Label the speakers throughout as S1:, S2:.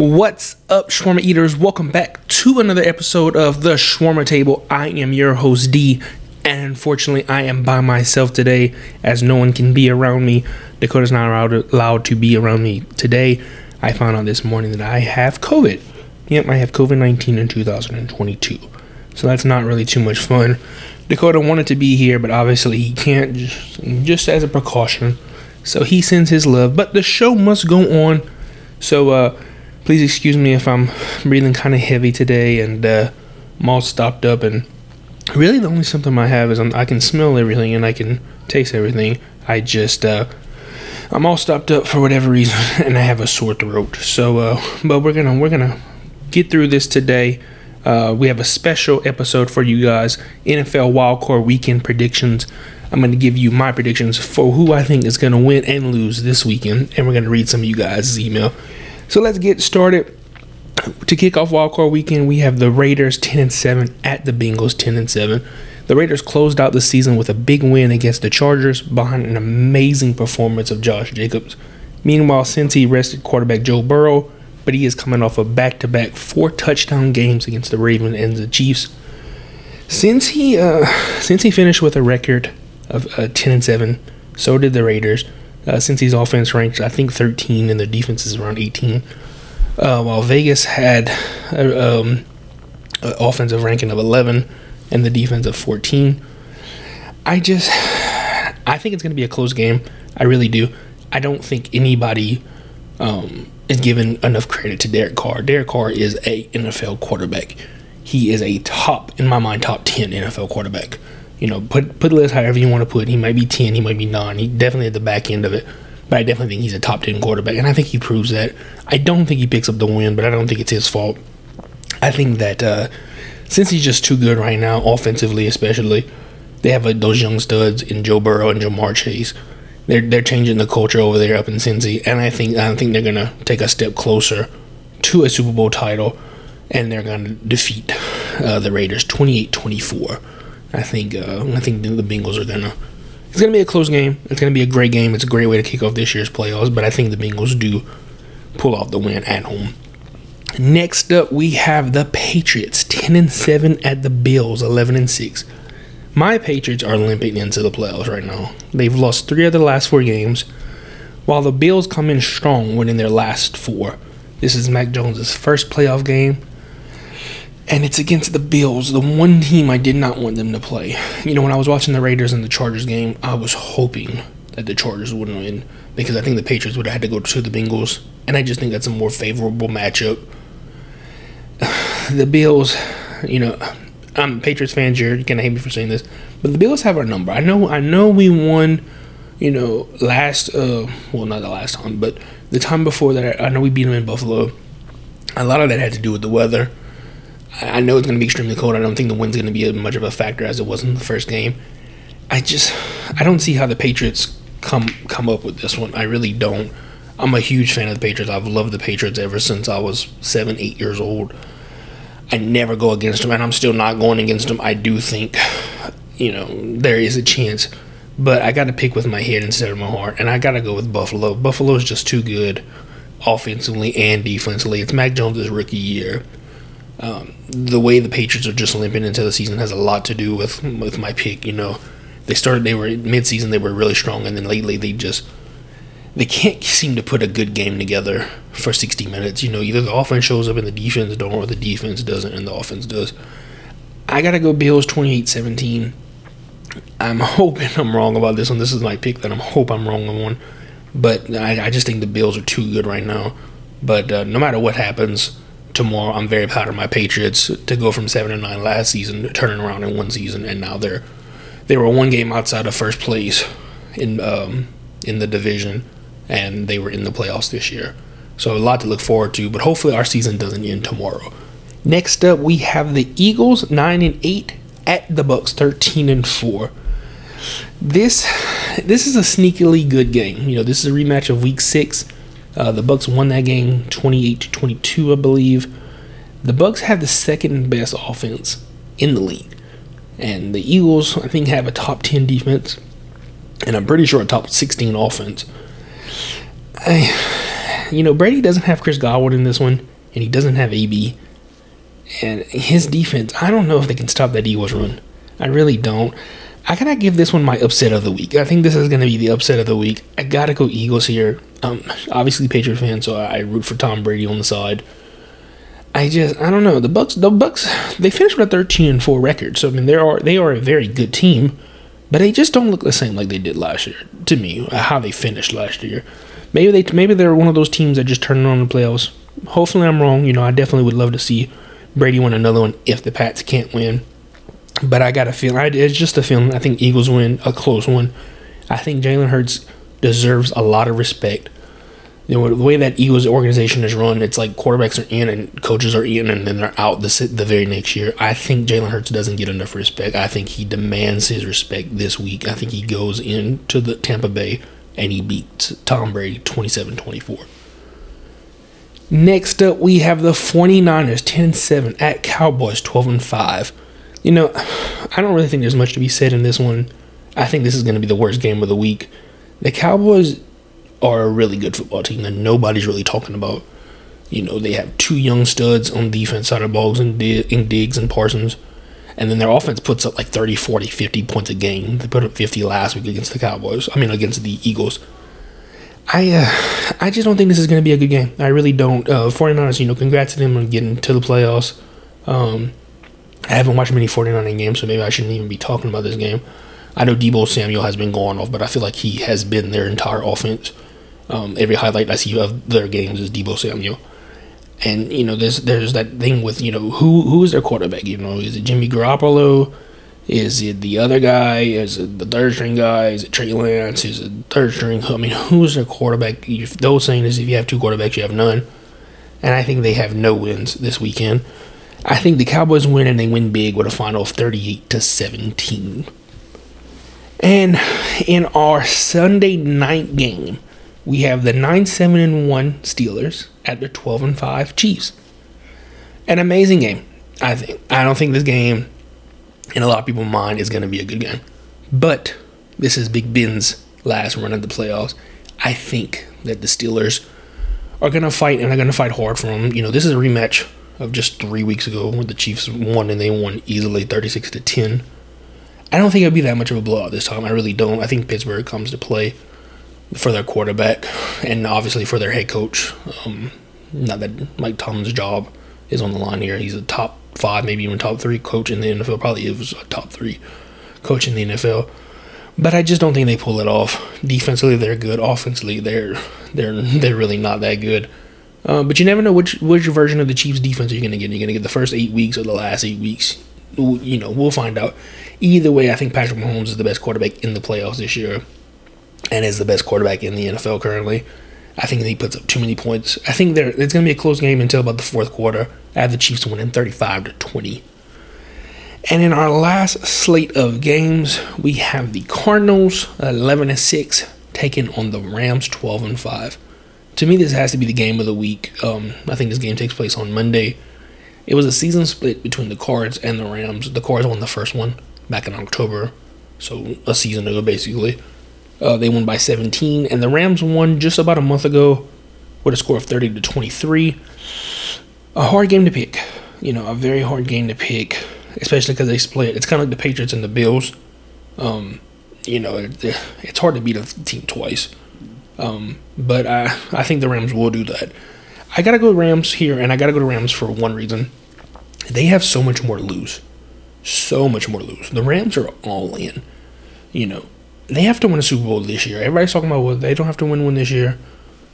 S1: What's up, Shawarma Eaters? Welcome back to another episode of the Shawarma Table. I am your host, Dee, and unfortunately, I am by myself today as no one can be around me. Dakota's not allowed, to be around me today. I found out this morning that I have COVID. Yep, I have COVID 19 in 2022. So that's not really too much fun. Dakota wanted to be here, but obviously he can't, just, just as a precaution. So he sends his love, but the show must go on. So, uh, please excuse me if I'm breathing kind of heavy today and uh, I'm all stopped up. And really, the only symptom I have is I'm, i can smell everything and I can taste everything. I just uh, I'm all stopped up for whatever reason, and I have a sore throat. So, uh, but we're gonna we're gonna get through this today. Uh, we have a special episode for you guys NFL Wildcard Weekend predictions. I'm to give you my predictions for who I think is to win and lose this weekend, and we're to read some of you guys' email. So let's get started. To kick off wildcard weekend, we have the Raiders 10 and 7 at the Bengals 10 and 7. The Raiders closed out the season with a big win against the Chargers behind an amazing performance of Josh Jacobs. Meanwhile, Cincy rested quarterback Joe Burrow, but he is coming off of back-to-back four touchdown games against the Ravens and the Chiefs. Cincy uh, Cincy finished with a record of uh, 10 and 7, so did the Raiders uh, Cincy's offense ranked, I think 13, and the defense is around 18. Uh, while Vegas had uh, um, an offensive ranking of 11 and the defense of 14. I just, I think it's going to be a close game. I really do. I don't think anybody um, is given enough credit to Derek Carr. Derek Carr is a NFL quarterback. He is a top, in my mind, top 10 NFL quarterback you know, put put the list however you want to put. He might be ten, he might be nine. He definitely at the back end of it. But I definitely think he's a top ten quarterback, and I think he proves that. I don't think he picks up the win, but I don't think it's his fault. I think that uh, Cincy's just too good right now, offensively especially, they have uh, those young studs in Joe Burrow and Ja'Marr Chase. They're they're changing the culture over there up in Cincy, and I think I think they're gonna take a step closer to a Super Bowl title, and they're gonna defeat uh, the Raiders 28-24. I think uh, I think the Bengals are gonna. It's gonna be a close game. It's gonna be a great game. It's a great way to kick off this year's playoffs. But I think the Bengals do pull off the win at home. Next up, we have the Patriots, ten and seven at the Bills, eleven and six. My Patriots are limping into the playoffs right now. They've lost three of the last four games, while the Bills come in strong, winning their last four. This is Mac Jones' first playoff game and it's against the Bills, the one team I did not want them to play. You know, when I was watching the Raiders and the Chargers game, I was hoping that the Chargers wouldn't win because I think the Patriots would have had to go to the Bengals, and I just think that's a more favorable matchup. The Bills, you know, I'm Patriots fan, Jared. You can hate me for saying this, but the Bills have our number. I know, I know, we won. You know, last, uh, well, not the last time, but the time before that, I know we beat them in Buffalo. A lot of that had to do with the weather I know it's going to be extremely cold. I don't think the wind's going to be as much of a factor as it was in the first game. I just I don't see how the Patriots come come up with this one. I really don't. I'm a huge fan of the Patriots. I've loved the Patriots ever since I was seven, eight years old. I never go against them, and I'm still not going against them. I do think, you know, there is a chance, but I got to pick with my head instead of my heart, and I got to go with Buffalo. Buffalo's just too good, offensively and defensively. It's Mac Jones' rookie year. Um, the way the Patriots are just limping into the season has a lot to do with with my pick. You know, they started they were midseason they were really strong, and then lately they just they can't seem to put a good game together for 60 minutes. You know, either the offense shows up and the defense don't, or the defense doesn't and the offense does. I gotta go Bills 28-17. I'm hoping I'm wrong about this one. This is my pick that I'm hope I'm wrong on but I, I just think the Bills are too good right now. But uh, no matter what happens, tomorrow. I'm very proud of my Patriots to go from seven and nine last season, turning around in one season, and now they're they were one game outside of first place in um, in the division, and they were in the playoffs this year. So a lot to look forward to. But hopefully our season doesn't end tomorrow. Next up, we have the Eagles nine and eight at the Bucks thirteen and four. This this is a sneakily good game. You know, this is a rematch of Week Six uh, the Bucks won that game 28 to 22, I believe. The Bucks have the second best offense in the league, and the Eagles, I think, have a top 10 defense, and I'm pretty sure a top 16 offense. I, you know, Brady doesn't have Chris Godwin in this one, and he doesn't have AB. And his defense, I don't know if they can stop that Eagles run. I really don't. I gotta give this one my upset of the week. I think this is gonna be the upset of the week. I gotta go Eagles here. Um, obviously Patriot fan, so I root for Tom Brady on the side. I just I don't know the Bucks. The Bucks they finished with a thirteen and four record, so I mean they are they are a very good team, but they just don't look the same like they did last year to me. Uh, how they finished last year, maybe they maybe they're one of those teams that just turned on the playoffs. Hopefully I'm wrong. You know I definitely would love to see Brady win another one if the Pats can't win. But I got a feeling. It's just a feeling. I think Eagles win a close one. I think Jalen Hurts deserves a lot of respect. You know, the way that Eagles organization is run, it's like quarterbacks are in and coaches are in, and then they're out the the very next year. I think Jalen Hurts doesn't get enough respect. I think he demands his respect this week. I think he goes into the Tampa Bay and he beats Tom Brady 27-24. Next up, we have the 49ers 10 7 at Cowboys 12 and 5. You know, I don't really think there's much to be said in this one. I think this is going to be the worst game of the week. The Cowboys are a really good football team that nobody's really talking about. You know, they have two young studs on defense side of balls in, in Diggs and Parsons. And then their offense puts up like 30, 40, 50 points a game. They put up 50 last week against the Cowboys. I mean, against the Eagles. I uh, I just don't think this is going to be a good game. I really don't. Uh, 49ers, you know, congrats to them on getting to the playoffs. Um, I haven't watched many 49 games, so maybe I shouldn't even be talking about this game. I know Deebo Samuel has been going off, but I feel like he has been their entire offense. Um, every highlight I see of their games is Deebo Samuel. And you know, there's there's that thing with you know who who is their quarterback? You know, is it Jimmy Garoppolo? Is it the other guy? Is it the third string guy? Is it Trey Lance? Is it third string? I mean, who's their quarterback? If those saying is if you have two quarterbacks, you have none. And I think they have no wins this weekend. I think the Cowboys win and they win big with a final of 38 to 17. And in our Sunday night game, we have the 9 7 and 1 Steelers at the 12 and 5 Chiefs. An amazing game, I think. I don't think this game, in a lot of people's mind, is going to be a good game. But this is Big Ben's last run of the playoffs. I think that the Steelers are going to fight and are going to fight hard for them. You know, this is a rematch of just three weeks ago when the Chiefs won and they won easily 36 to 10. I don't think it'll be that much of a blowout this time. I really don't. I think Pittsburgh comes to play for their quarterback and obviously for their head coach. Um, not that Mike Tomlin's job is on the line here. He's a top five, maybe even top three coach in the NFL. Probably it was a top three coach in the NFL. But I just don't think they pull it off. Defensively, they're good. Offensively, they're they're they're really not that good. Uh, but you never know which which version of the Chiefs defense you're going to get. You're going to get the first eight weeks or the last eight weeks. You know, we'll find out. Either way, I think Patrick Mahomes is the best quarterback in the playoffs this year, and is the best quarterback in the NFL currently. I think he puts up too many points. I think there it's going to be a close game until about the fourth quarter. I have the Chiefs winning 35 to 20. And in our last slate of games, we have the Cardinals 11 and 6 taking on the Rams 12 and 5 to me, this has to be the game of the week. Um, I think this game takes place on Monday. It was a season split between the Cards and the Rams. The Cards won the first one back in October, so a season ago, basically. Uh, they won by 17, and the Rams won just about a month ago with a score of 30 to 23. A hard game to pick, you know, a very hard game to pick, especially because they split. It's kind of like the Patriots and the Bills. Um, you know, it, it's hard to beat a team twice. Um, but I, I think the Rams will do that. I gotta go Rams here, and I gotta go to Rams for one reason. They have so much more to lose. So much more to lose. The Rams are all in. You know, they have to win a Super Bowl this year. Everybody's talking about well, they don't have to win one this year.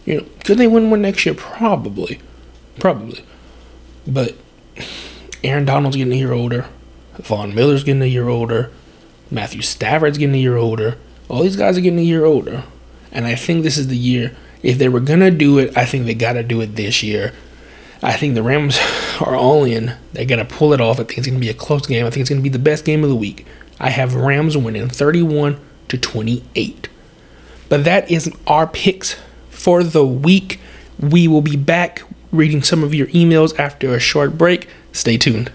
S1: You know, could they win one next year? Probably. Probably. But Aaron Donald's getting a year older. Von Miller's getting a year older. Matthew Stafford's getting a year older. All these guys are getting a year older. And I think this is the year. If they were gonna do it, I think they gotta do it this year. I think the Rams are all in. They're gonna pull it off. I think it's gonna be a close game. I think it's gonna be the best game of the week. I have Rams winning 31 to 28. But that is our picks for the week. We will be back reading some of your emails after a short break. Stay tuned.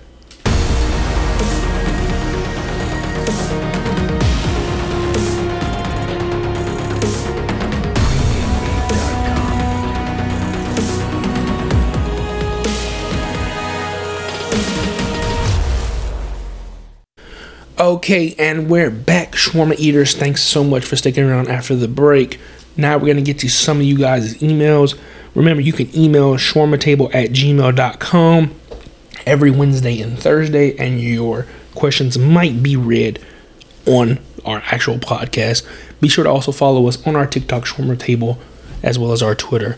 S1: Okay, and we're back, Shawarma Eaters. Thanks so much for sticking around after the break. Now we're going to get to some of you guys' emails. Remember, you can email shawarmatable at gmail.com every Wednesday and Thursday, and your questions might be read on our actual podcast. Be sure to also follow us on our TikTok Shawarma Table as well as our Twitter.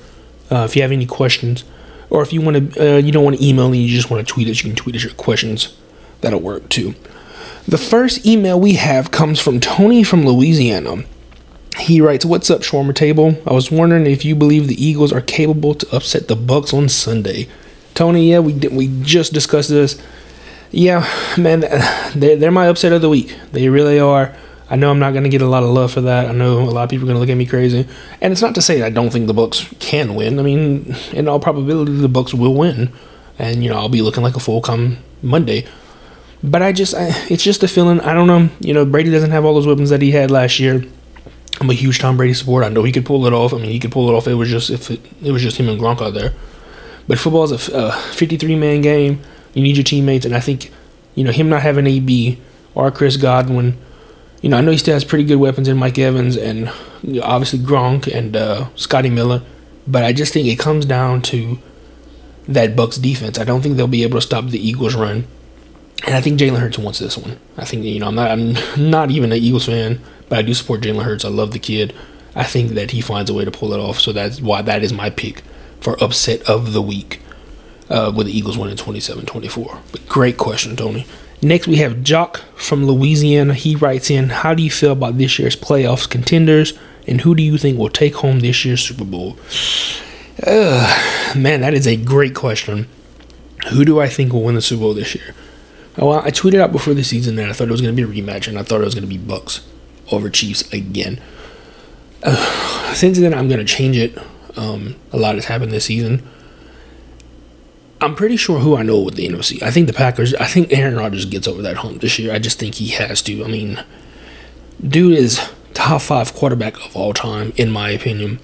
S1: Uh, if you have any questions, or if you want to, uh, you don't want to email me, you just want to tweet us, you can tweet us your questions. That'll work too. The first email we have comes from Tony from Louisiana. He writes, "What's up, Shawarma Table? I was wondering if you believe the Eagles are capable to upset the Bucks on Sunday." Tony, yeah, we we just discussed this. Yeah, man, they're, they're my upset of the week. They really are. I know I'm not going to get a lot of love for that. I know a lot of people are going to look at me crazy. And it's not to say I don't think the Bucks can win. I mean, in all probability, the Bucks will win, and you know I'll be looking like a fool come Monday. But I just, I, it's just a feeling. I don't know. You know, Brady doesn't have all those weapons that he had last year. I'm a huge Tom Brady supporter. I know he could pull it off. I mean, he could pull it off. It was just if it, it was just him and Gronk out there. But football is a, a 53 man game. You need your teammates, and I think you know him not having AB or Chris Godwin. You know, I know he still has pretty good weapons in Mike Evans and you know, obviously Gronk and uh, Scotty Miller. But I just think it comes down to that Bucks defense. I don't think they'll be able to stop the Eagles' run. And I think Jalen Hurts wants this one. I think you know I'm not I'm not even an Eagles fan, but I do support Jalen Hurts. I love the kid. I think that he finds a way to pull it off. So that's why that is my pick for upset of the week uh, with the Eagles winning 27-24. But great question, Tony. Next, we have Jock from Louisiana. He writes in, "How do you feel about this year's playoffs contenders, and who do you think will take home this year's Super Bowl?" Uh, man, that is a great question. Who do I think will win the Super Bowl this year? Oh, I tweeted out before the season that I thought it was going to be a rematch, and I thought it was going to be Bucks over Chiefs again. Uh, since then, I'm going to change it. Um, a lot has happened this season. I'm pretty sure who I know with the NFC. I think the Packers. I think Aaron Rodgers gets over that hump this year. I just think he has to. I mean, dude is top five quarterback of all time, in my opinion.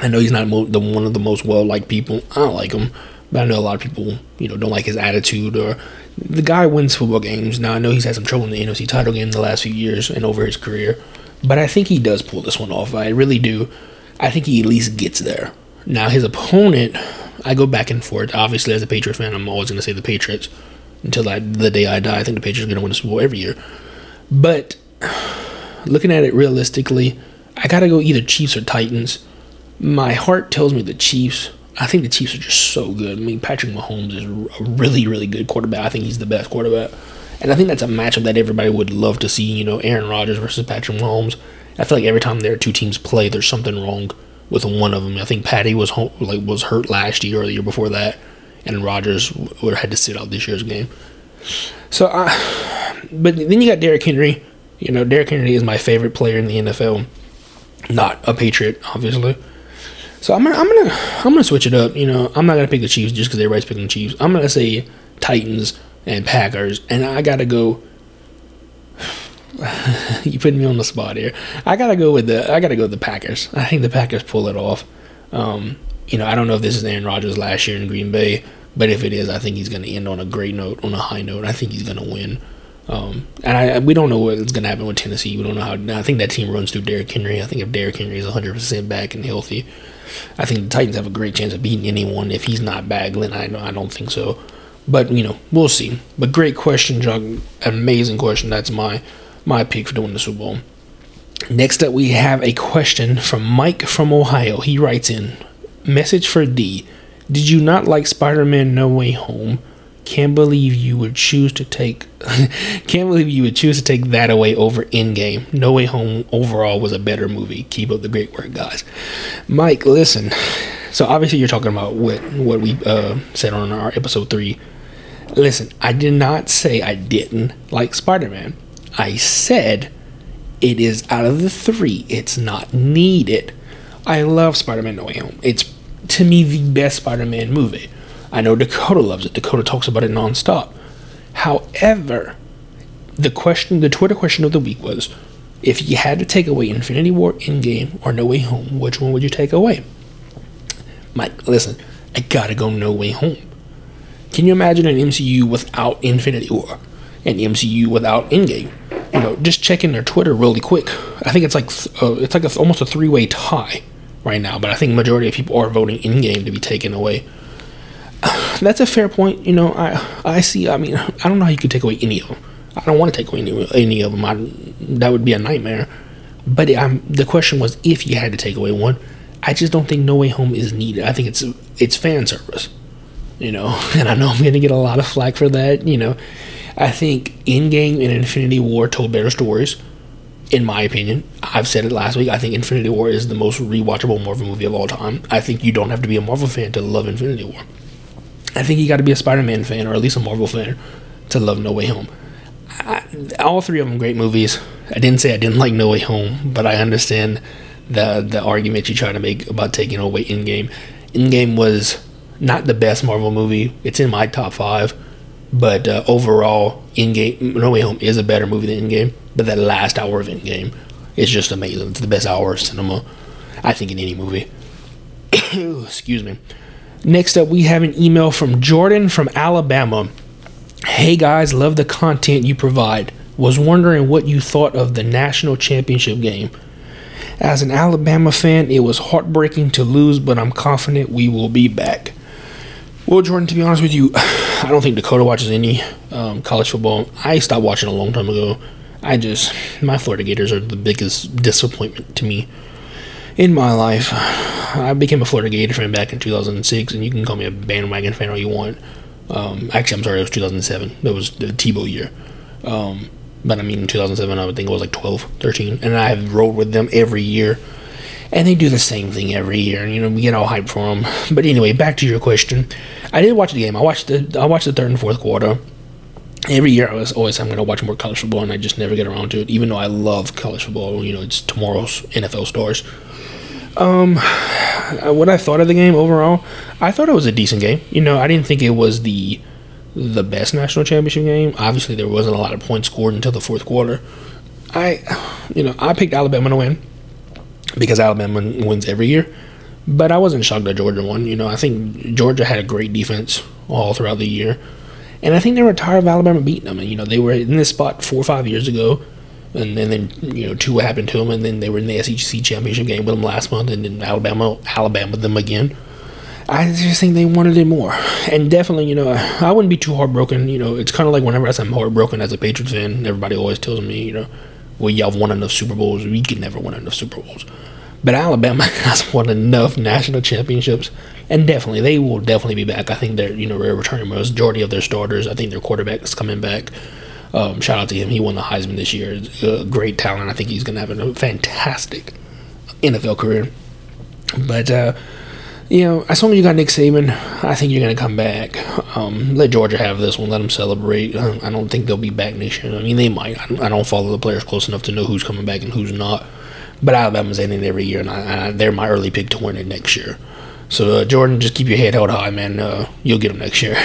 S1: I know he's not the one of the most well liked people. I don't like him, but I know a lot of people, you know, don't like his attitude or the guy wins football games. Now I know he's had some trouble in the NFC title game the last few years and over his career, but I think he does pull this one off. I really do. I think he at least gets there. Now his opponent, I go back and forth. Obviously, as a Patriot fan, I'm always going to say the Patriots until I, the day I die. I think the Patriots are going to win the Super Bowl every year. But looking at it realistically, I got to go either Chiefs or Titans. My heart tells me the Chiefs I think the Chiefs are just so good. I mean, Patrick Mahomes is a really, really good quarterback. I think he's the best quarterback. And I think that's a matchup that everybody would love to see, you know, Aaron Rodgers versus Patrick Mahomes. I feel like every time their two teams play, there's something wrong with one of them. I think Patty was home, like was hurt last year or the year before that, and Rodgers had to sit out this year's game. So, I, but then you got Derrick Henry. You know, Derrick Henry is my favorite player in the NFL. Not a Patriot, obviously. So I'm gonna I'm gonna I'm gonna switch it up. You know, I'm not gonna pick the Chiefs just because everybody's picking the Chiefs. I'm gonna say Titans and Packers, and I gotta go. you putting me on the spot here. I gotta go with the I gotta go with the Packers. I think the Packers pull it off. Um, you know, I don't know if this is Aaron Rodgers last year in Green Bay, but if it is, I think he's gonna end on a great note, on a high note. I think he's gonna win. Um, and I, we don't know what's going to happen with Tennessee. We don't know how. I think that team runs through Derrick Henry. I think if Derrick Henry is 100% back and healthy, I think the Titans have a great chance of beating anyone. If he's not Baglin, I I don't think so. But you know, we'll see. But great question, John. Amazing question. That's my my pick for doing the Super Bowl. Next up, we have a question from Mike from Ohio. He writes in message for Dee. Did you not like Spider-Man No Way Home? Can't believe you would choose to take. can't believe you would choose to take that away over Endgame. No Way Home overall was a better movie. Keep up the great work, guys. Mike, listen. So obviously you're talking about what what we uh, said on our episode three. Listen, I did not say I didn't like Spider-Man. I said it is out of the three. It's not needed. I love Spider-Man No Way Home. It's to me the best Spider-Man movie. I know Dakota loves it. Dakota talks about it nonstop. However, the question, the Twitter question of the week was, if you had to take away Infinity War, Endgame, or No Way Home, which one would you take away? Mike, listen, I gotta go No Way Home. Can you imagine an MCU without Infinity War, an MCU without Endgame? you know, just checking their Twitter really quick. I think it's like uh, it's like a, almost a three way tie right now. But I think majority of people are voting Endgame to be taken away. That's a fair point. You know, I I see. I mean, I don't know how you could take away any of them. I don't want to take away any, any of them. I, that would be a nightmare. But I'm, the question was if you had to take away one. I just don't think No Way Home is needed. I think it's it's fan service, you know. And I know I'm going to get a lot of flack for that. You know, I think Endgame and Infinity War told better stories, in my opinion. I've said it last week. I think Infinity War is the most rewatchable Marvel movie of all time. I think you don't have to be a Marvel fan to love Infinity War. I think you got to be a Spider-Man fan or at least a Marvel fan to love No Way Home. I, all three of them great movies. I didn't say I didn't like No Way Home, but I understand the the argument you try to make about taking away Endgame. Endgame was not the best Marvel movie. It's in my top five, but uh, overall, Endgame No Way Home is a better movie than Endgame. But that last hour of Endgame is just amazing. It's the best hour of cinema, I think, in any movie. Excuse me. Next up, we have an email from Jordan from Alabama. Hey guys, love the content you provide. Was wondering what you thought of the national championship game. As an Alabama fan, it was heartbreaking to lose, but I'm confident we will be back. Well, Jordan, to be honest with you, I don't think Dakota watches any um, college football. I stopped watching a long time ago. I just, my Florida Gators are the biggest disappointment to me in my life. I became a Florida Gator fan back in 2006, and you can call me a bandwagon fan all you want. Um, actually, I'm sorry, it was 2007. That was the Tebow year. Um, but I mean, in 2007, I would think it was like 12, 13. And I have rode with them every year. And they do the same thing every year. And, you know, we get all hyped for them. But anyway, back to your question. I did watch the game. I watched the I watched the third and fourth quarter. Every year I was always I'm going to watch more college football, and I just never get around to it. Even though I love college football, you know, it's tomorrow's NFL stars. Um, what I thought of the game overall, I thought it was a decent game. You know, I didn't think it was the the best national championship game. Obviously, there wasn't a lot of points scored until the fourth quarter. I, you know, I picked Alabama to win because Alabama wins every year. But I wasn't shocked that Georgia won. You know, I think Georgia had a great defense all throughout the year. And I think they were tired of Alabama beating them. And, you know, they were in this spot four or five years ago. And, and then, you know, two happened to them. And then they were in the SEC championship game with them last month. And then Alabama, Alabama them again. I just think they wanted it more. And definitely, you know, I wouldn't be too heartbroken. You know, it's kind of like whenever I say I'm heartbroken as a Patriots fan, everybody always tells me, you know, well, y'all have won enough Super Bowls. We can never win enough Super Bowls. But Alabama has won enough national championships, and definitely they will definitely be back. I think they're you know they're returning majority of their starters. I think their quarterback is coming back. Um, shout out to him. He won the Heisman this year. Great talent. I think he's going to have a fantastic NFL career. But uh, you know, as long as you got Nick Saban, I think you're going to come back. Um, let Georgia have this one. Let them celebrate. Um, I don't think they'll be back next year. I mean, they might. I don't follow the players close enough to know who's coming back and who's not. But Alabama's in it every year, and I, I, they're my early pick to win it next year. So, uh, Jordan, just keep your head held high, man. Uh, you'll get them next year.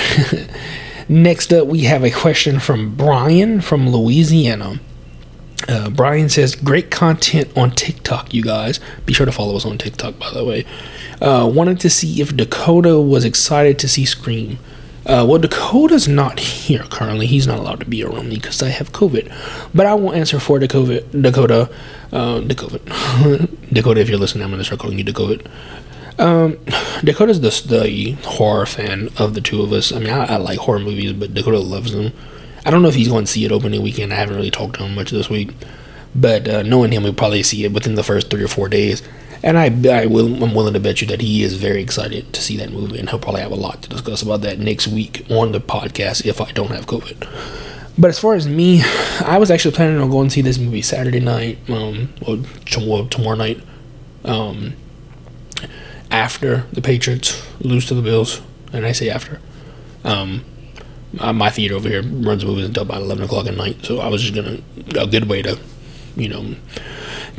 S1: next up, we have a question from Brian from Louisiana. Uh, Brian says, Great content on TikTok, you guys. Be sure to follow us on TikTok, by the way. Uh, wanted to see if Dakota was excited to see Scream. Uh, well, Dakota's not here currently. He's not allowed to be around me because I have COVID. But I will answer for Dakota. Dakota. Uh, Dakota. Dakota, if you're listening, I'm going to start calling you Dakota. Um, Dakota's the, the horror fan of the two of us. I mean, I, I like horror movies, but Dakota loves them. I don't know if he's going to see it opening weekend. I haven't really talked to him much this week. But uh, knowing him, we'll probably see it within the first three or four days. And I, I will, I'm willing to bet you that he is very excited to see that movie, and he'll probably have a lot to discuss about that next week on the podcast if I don't have COVID. But as far as me, I was actually planning on going to see this movie Saturday night, um, or tomorrow, tomorrow night, um, after the Patriots lose to the Bills, and I say after. Um, my theater over here runs movies until about eleven o'clock at night, so I was just gonna a good way to, you know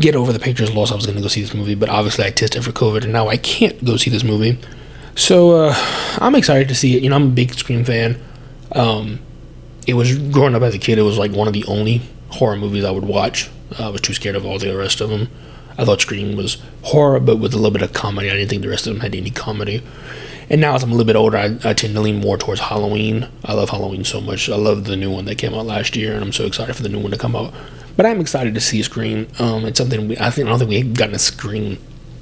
S1: get over the Patriots loss, I was going to go see this movie, but obviously I tested for COVID and now I can't go see this movie. So uh, I'm excited to see it. You know, I'm a big Scream fan. Um, it was growing up as a kid. It was like one of the only horror movies I would watch. I was too scared of all the rest of them. I thought Scream was horror, but with a little bit of comedy. I didn't think the rest of them had any comedy. And now, as I'm a little bit older, I, I tend to lean more towards Halloween. I love Halloween so much. I love the new one that came out last year, and I'm so excited for the new one to come out But I'm excited to see Scream. Um, it's something we, I think I don't think we had gotten a Scream.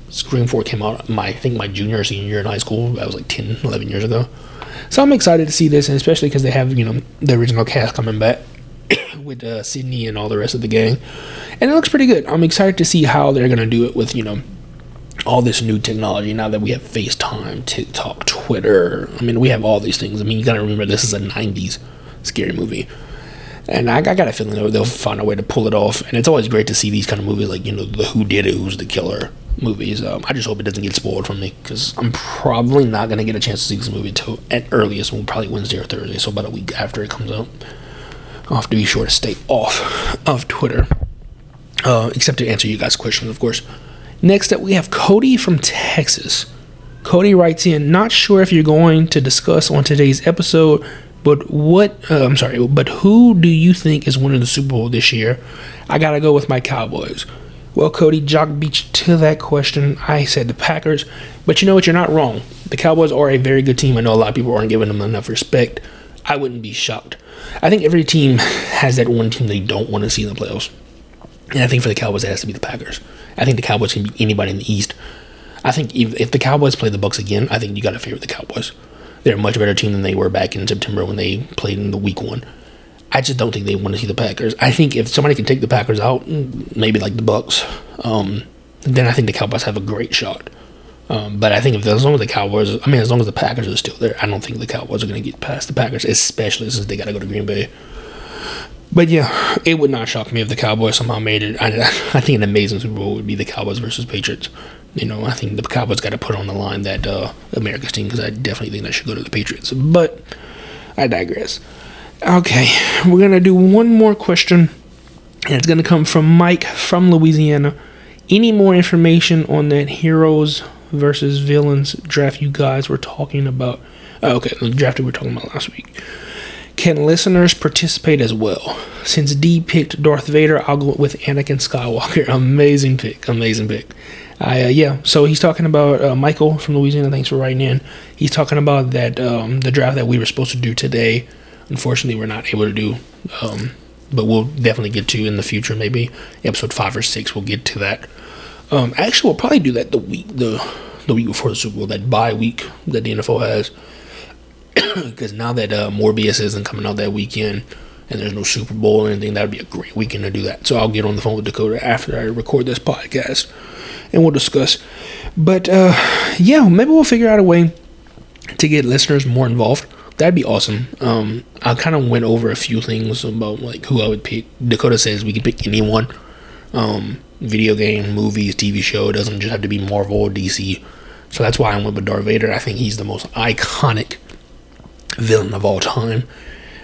S1: Scream 4 came out my I think my junior or senior year in high school. That was like 10, 11 years ago. So I'm excited to see this, and especially because they have you know the original cast coming back with uh, Sidney and all the rest of the gang, and it looks pretty good. I'm excited to see how they're gonna do it with you know all this new technology now that we have FaceTime, TikTok, Twitter. I mean, we have all these things. I mean, you gotta remember this is a 90s scary movie. And I, I got a feeling they'll, they'll find a way to pull it off. And it's always great to see these kind of movies, like, you know, the Who Did It, Who's the Killer movies. Um, I just hope it doesn't get spoiled from me because I'm probably not going to get a chance to see this movie until at earliest, probably Wednesday or Thursday, so about a week after it comes out. I'll have to be sure to stay off of Twitter, uh, except to answer you guys' questions, of course. Next up, we have Cody from Texas. Cody writes in, not sure if you're going to discuss on today's episode, but what, uh, I'm sorry, but who do you think is winning the Super Bowl this year? I got to go with my Cowboys. Well, Cody, Jock beat to that question. I said the Packers, but you know what? You're not wrong. The Cowboys are a very good team. I know a lot of people aren't giving them enough respect. I wouldn't be shocked. I think every team has that one team they don't want to see in the playoffs. And I think for the Cowboys, it has to be the Packers. I think the Cowboys can beat anybody in the East. I think if, if the Cowboys play the Bucks again, I think you got to favor the Cowboys. They're a much better team than they were back in September when they played in the Week One. I just don't think they want to see the Packers. I think if somebody can take the Packers out, maybe like the Bucks, um, then I think the Cowboys have a great shot. Um, but I think if as long as the Cowboys, I mean, as long as the Packers are still there, I don't think the Cowboys are going to get past the Packers, especially since they got to go to Green Bay. But yeah, it would not shock me if the Cowboys somehow made it. I, I think an amazing Super Bowl would be the Cowboys versus Patriots. You know, I think the Cowboys got to put on the line that uh, America's team because I definitely think that should go to the Patriots. But I digress. Okay, we're gonna do one more question, and it's gonna come from Mike from Louisiana. Any more information on that heroes versus villains draft you guys were talking about? Oh, okay, the draft we were talking about last week. Can listeners participate as well? Since Dee picked Darth Vader, I'll go with Anakin Skywalker. Amazing pick, amazing pick. Uh, yeah, so he's talking about uh, Michael from Louisiana. Thanks for writing in. He's talking about that um, the draft that we were supposed to do today unfortunately we're not able to do. Um, but we'll definitely get to in the future. Maybe episode five or six, we'll get to that. Um, actually, we'll probably do that the week the the week before the Super Bowl, that bye week that the NFL has. Because now that uh, Morbius isn't coming out that weekend, and there's no Super Bowl or anything, that would be a great weekend to do that. So I'll get on the phone with Dakota after I record this podcast, and we'll discuss. But uh, yeah, maybe we'll figure out a way to get listeners more involved that'd be awesome. Um, I kind of went over a few things about like who I would pick. Dakota says we could pick anyone. Um, video game, movies, TV show. It doesn't just have to be Marvel or DC. So that's why I went with Darth Vader. I think he's the most iconic villain of all time.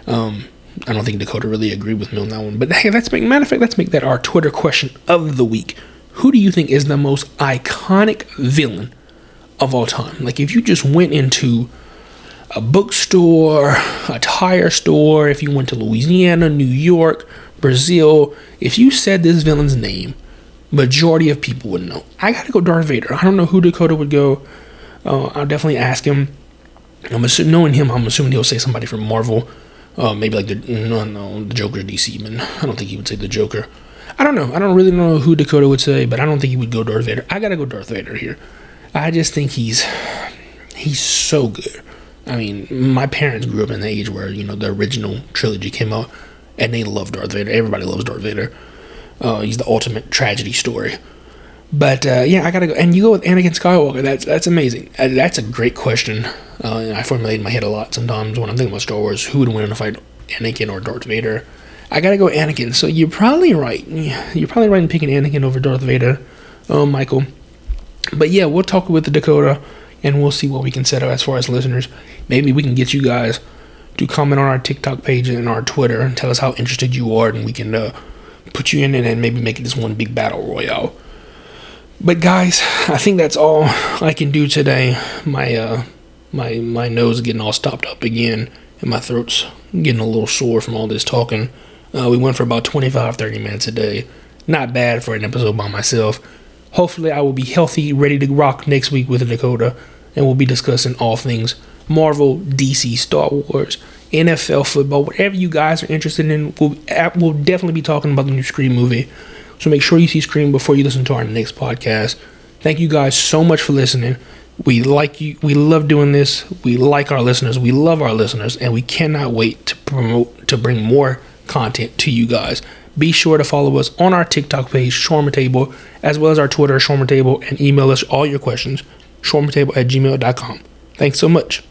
S1: Um, I don't think Dakota really agreed with me on that one. But hey, let's make matter of fact, let's make that our Twitter question of the week. Who do you think is the most iconic villain of all time? Like if you just went into a bookstore, a tire store, if you went to Louisiana, New York, Brazil, if you said this villain's name, majority of people would know. I gotta go Darth Vader. I don't know who Dakota would go. Uh, I'll definitely ask him. I'm assuming, knowing him, I'm assuming he'll say somebody from Marvel. Uh, maybe like the no, no, the Joker DC man. I don't think he would say the Joker. I don't know. I don't really know who Dakota would say, but I don't think he would go Darth Vader. I gotta go Darth Vader here. I just think he's he's so good. I mean, my parents grew up in the age where you know the original trilogy came out, and they loved Darth Vader. Everybody loves Darth Vader. Uh, he's the ultimate tragedy story. But uh, yeah, I gotta go. And you go with Anakin Skywalker. That's that's amazing. Uh, that's a great question. Uh, I formulate in my head a lot sometimes when I'm thinking about Star Wars. Who would win in a fight, Anakin or Darth Vader? I gotta go Anakin. So you're probably right. You're probably right in picking Anakin over Darth Vader, uh, Michael. But yeah, we'll talk with the Dakota and we'll see what we can set up as far as listeners. Maybe we can get you guys to comment on our TikTok page and our Twitter and tell us how interested you are, and we can uh, put you in it and maybe make it this one big battle royale. But guys, I think that's all I can do today. My uh, my my nose is getting all stopped up again, and my throat's getting a little sore from all this talking. Uh, we went for about 25, 30 minutes a day. Not bad for an episode by myself. Hopefully, I will be healthy, ready to rock next week with Dakota, and we'll be discussing all things Marvel, DC, Star Wars, NFL football, whatever you guys are interested in. We'll, we'll definitely be talking about the new Scream movie. So make sure you see Scream before you listen to our next podcast. Thank you guys so much for listening. We like you. We love doing this. We like our listeners. We love our listeners, and we cannot wait to promote to bring more content to you guys. Be sure to follow us on our TikTok page, Shawarma Table, as well as our Twitter, Shawarma Table, and email us all your questions, shawarmatable at gmail.com. Thanks so much.